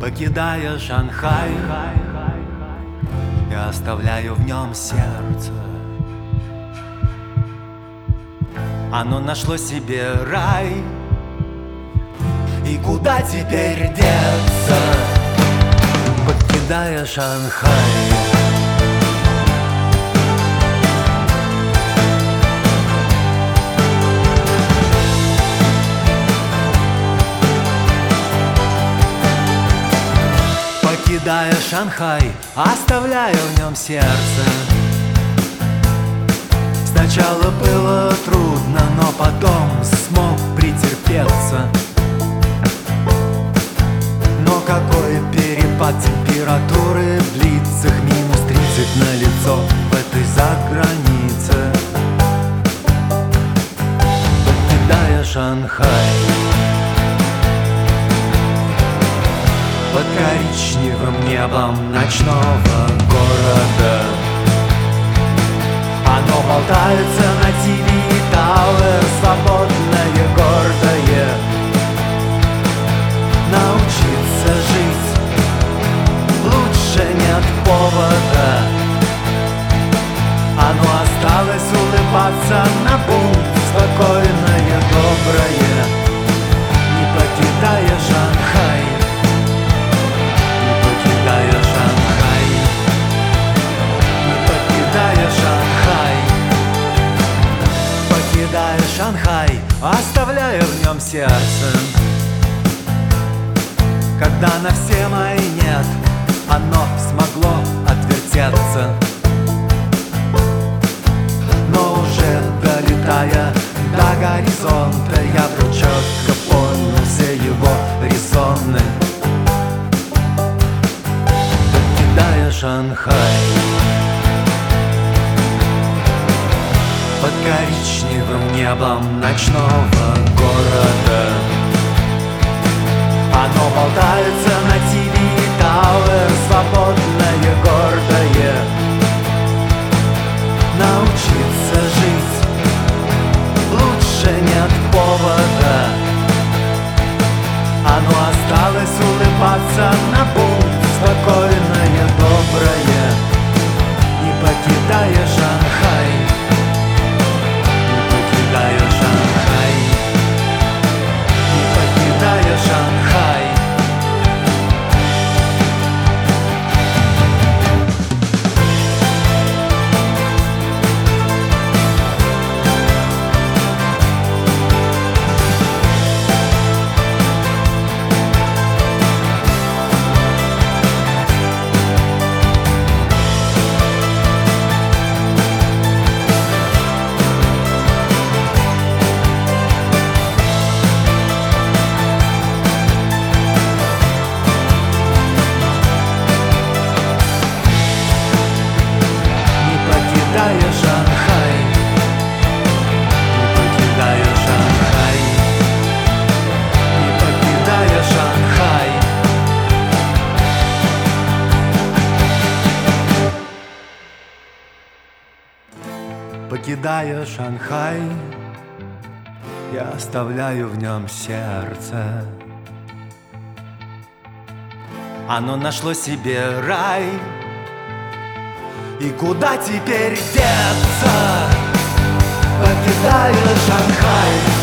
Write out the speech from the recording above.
Покидая Шанхай Я оставляю в нем сердце. Оно нашло себе рай. И куда теперь деться? Покидая Шанхай Покидая Шанхай, оставляя в нем сердце. Сначала было трудно, но потом смог претерпеться. Но какой перепад температуры в лицах Минус 30 на лицо в этой загранице. Покидая Шанхай коричневым небом ночного города. Оно болтается на ТВ Тауэр Свободное, гордое. Научиться жить Лучше нет повода. Оно осталось улыбаться на бунт Спокойное, доброе. Не покидая Шанхай Нем сердце. Когда на все мои нет Оно смогло отвертеться. Но уже долетая до горизонта Я вдруг четко понял все его резоны. Покидая Шанхай Под коричневым небом ночного города. Оно болтается на ТВ Тауэр Свободное, гордое. Научиться жить Лучше нет повода. Оно осталось улыбаться на бунт покидая Шанхай. Не покидая Шанхай. Не покидая Шанхай. Покидая Шанхай Я оставляю в нем сердце. Оно нашло себе рай и куда теперь деться, покидая Шанхай?